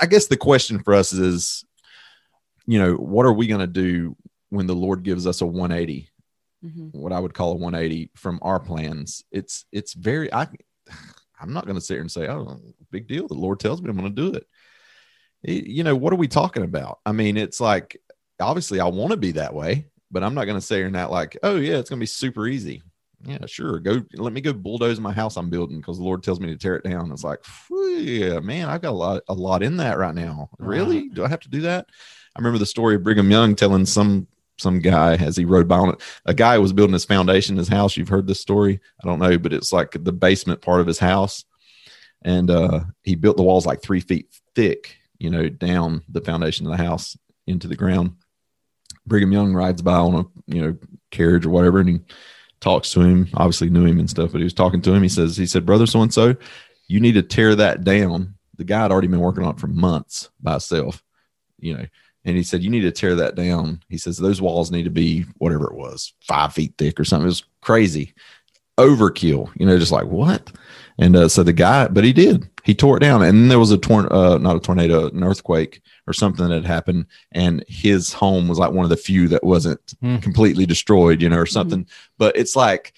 I guess the question for us is, you know, what are we going to do when the Lord gives us a 180? Mhm. What I would call a 180 from our plans. It's it's very I I'm not going to sit here and say, "Oh, big deal. The Lord tells me I'm going to do it." It- You know, what are we talking about? I mean, it's like obviously I want to be that way, but I'm not going to say here and that like, "Oh yeah, it's going to be super easy." Yeah, sure. Go let me go bulldoze my house I'm building because the Lord tells me to tear it down. It's like, yeah, man, I've got a lot, a lot in that right now. Really? Do I have to do that? I remember the story of Brigham Young telling some some guy as he rode by on it. A guy was building his foundation in his house. You've heard this story? I don't know, but it's like the basement part of his house, and uh, he built the walls like three feet thick. You know, down the foundation of the house into the ground. Brigham Young rides by on a you know carriage or whatever, and he talks to him. Obviously knew him and stuff, but he was talking to him. He says, he said, brother so and so, you need to tear that down. The guy had already been working on it for months by himself, you know. And he said, you need to tear that down. He says those walls need to be whatever it was, five feet thick or something. It was crazy, overkill. You know, just like what? And uh, so the guy, but he did. He tore it down, and then there was a torn, uh, not a tornado, an earthquake or something that had happened, and his home was like one of the few that wasn't Hmm. completely destroyed, you know, or something. But it's like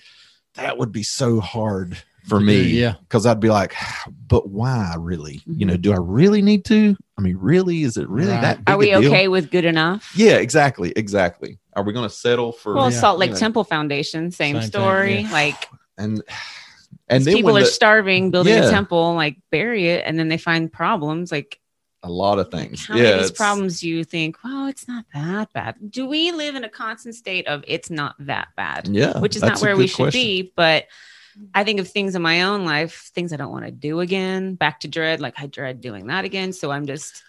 that would be so hard for me, yeah. because I'd be like, but why really? You know, do I really need to? I mean, really, is it really Right. that? Big Are we a deal? okay with good enough? Yeah, exactly, exactly. Are we going to settle for? Well, Yeah. Salt Lake You know. Temple Foundation, same, Same thing, story. yeah. Like and and people are the- starving, building Yeah. a temple, like bury it, and then they find problems. Like a lot of things. how yeah, these problems you think? Well, it's not that bad. Do we live in a constant state of it's not that bad? Yeah, which is not where we should question. be. But I think of things in my own life, things I don't want to do again. Back to dread, like I dread doing that again. So I'm just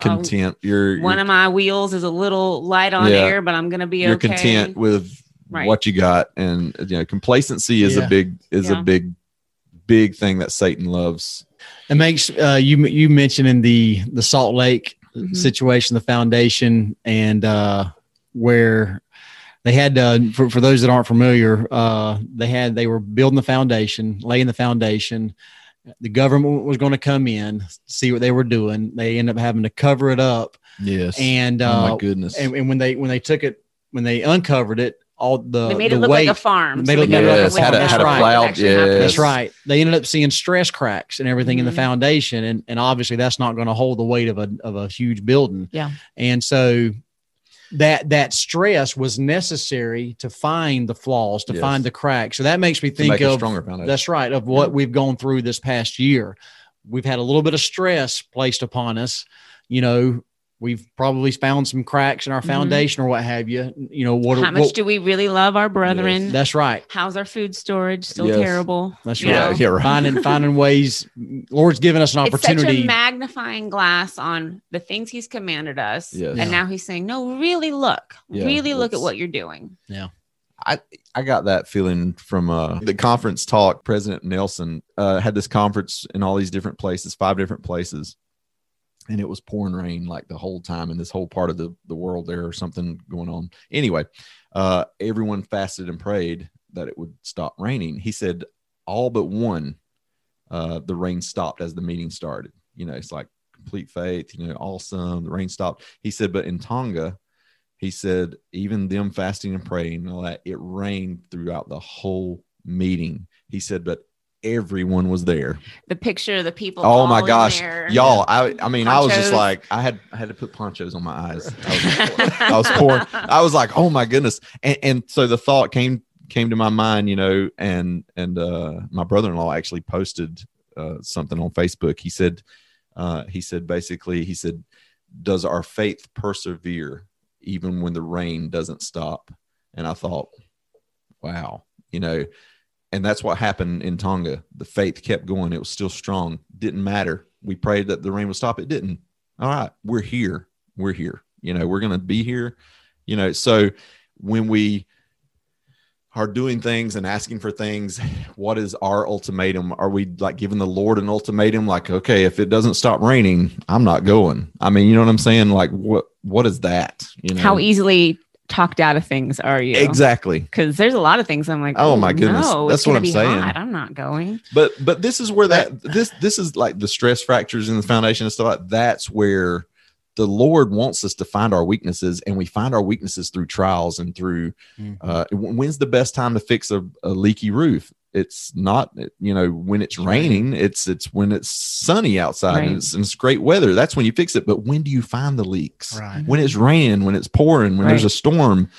um, Content. You're one you're, of my wheels is a little light on Yeah. air, but I'm gonna be you're okay. content with Right. what you got, and you know, complacency is Yeah. a big is Yeah. a big big thing that Satan loves. It makes uh, you you mentioning the the Salt Lake Mhm. situation, the foundation, and uh, where they had uh, for for those that aren't familiar, uh, they had they were building the foundation, laying the foundation. The government was going to come in, see what they were doing. They ended up having to cover it up, Yes. and oh uh, my goodness. and, and when they when they took it when they uncovered it, all the They made the it look weight, like a farm. Made so it look could like a look Yes, had a- had a actually cloud, yes. That's right. They ended up seeing stress cracks and everything in the Mhm. foundation, and and obviously that's not going to hold the weight of a of a huge building. Yeah. And so that that stress was necessary to find the flaws, to Yes. find the cracks. So that makes me think of stronger foundation. that's right of what we've gone through this past year. We've had a little bit of stress placed upon us. You know, we've probably found some cracks in our Mhm. foundation or what have you. You know what? How much what- do we really love our brethren? that's right. How's our food storage? Still Yes. terrible. That's right. know? yeah, right. Finding finding ways. Lord's given us an It's such opportunity. a magnifying glass on the things he's commanded us. Yes. Yeah. And now he's saying, no, really look, Yeah, really look at what you're doing. Yeah. I, I got that feeling from uh, the conference talk. President Nelson uh, had this conference in all these different places, five different places, and it was pouring rain like the whole time in this whole part of the, the world there or something going on. Anyway, uh, everyone fasted and prayed that it would stop raining. He said, all but one, uh, the rain stopped as the meeting started. You know, it's like complete faith, you know, awesome. The rain stopped. He said, but in Tonga, he said even them fasting and praying and all that it rained throughout the whole meeting he said but everyone was there. The picture of the people. oh my gosh. y'all i i mean i was just like i had i had to put ponchos on my eyes. I was, I pouring. I was like oh my goodness. And, and so the thought came came to my mind you know and and uh my brother-in-law actually posted uh something on facebook. He said uh he said basically he said does our faith persevere even when the rain doesn't stop? And i thought wow you know and that's what happened in tonga. The faith kept going. It was still strong. Didn't matter. We prayed that the rain would stop. It didn't. All right. We're here. We're here. You know we're going to be here. You know so when we are doing things and asking for things what is our ultimatum? Are we like giving the lord an ultimatum? Like okay if it doesn't stop raining i'm not going. I mean you know what i'm saying? Like what what is that? You know? How easily talked out of things are you? Exactly. Because there's a lot of things I'm like, Oh, my goodness. no, That's it's what I'm saying. hot. I'm not going. But but this is where that this this is like the stress fractures in the foundation and stuff like that's where the Lord wants us to find our weaknesses, and we find our weaknesses through trials and through. Mhm. Uh, when's the best time to fix a, a leaky roof? It's not, you know, when it's It's raining. It's it's when it's sunny outside Right. and, it's, and it's great weather. That's when you fix it. But when do you find the leaks? Right. When it's raining, when it's pouring, when there's a storm.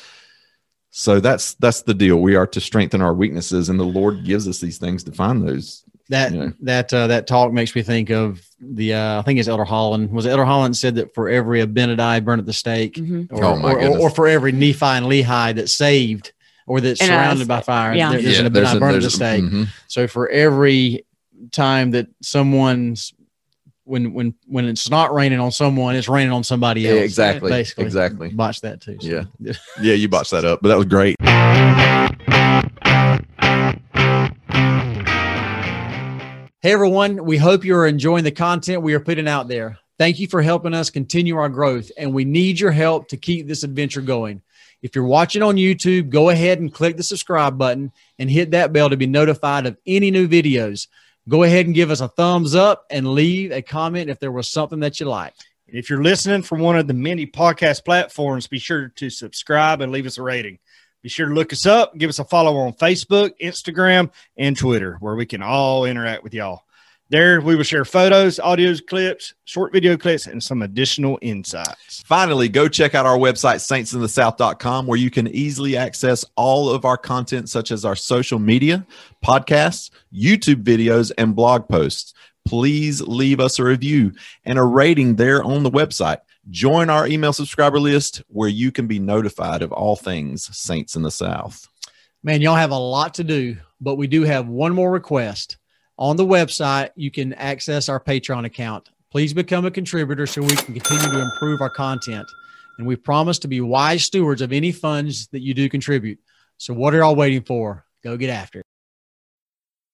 So that's that's the deal. We are to strengthen our weaknesses, and the Lord gives us these things to find those. That Yeah. that uh, that talk makes me think of the uh, I think it's Elder Holland. Was it Elder Holland said that for every Abinadi burned at the stake, Mhm. or, Oh, my or, or for every Nephi and Lehi that's saved or that's And, surrounded by fire, yeah. there- there's an there's Abinadi a- burned at the there's a- stake. mhm. So for every time that someone's when when when it's not raining on someone, it's raining on somebody Yeah, else. exactly. Basically, Exactly. Botched that too. so. Yeah. Yeah, you botched that up, but that was great. Hey everyone, we hope you are enjoying the content we are putting out there. Thank you for helping us continue our growth, and we need your help to keep this adventure going. If you're watching on YouTube, go ahead and click the subscribe button and hit that bell to be notified of any new videos. Go ahead and give us a thumbs up and leave a comment if there was something that you liked. If you're listening from one of the many podcast platforms, be sure to subscribe and leave us a rating. Be sure to look us up, give us a follow on Facebook, Instagram, and Twitter, where we can all interact with y'all. There, we will share photos, audios, clips, short video clips, and some additional insights. Finally, go check out our website, saintsinthesouth.com, where you can easily access all of our content, such as our social media, podcasts, YouTube videos, and blog posts. Please leave us a review and a rating there on the website. Join our email subscriber list where you can be notified of all things Saints in the South. Man, y'all have a lot to do, but we do have one more request. On the website, you can access our Patreon account. Please become a contributor so we can continue to improve our content. And we promise to be wise stewards of any funds that you do contribute. So, what are y'all waiting for? Go get after it.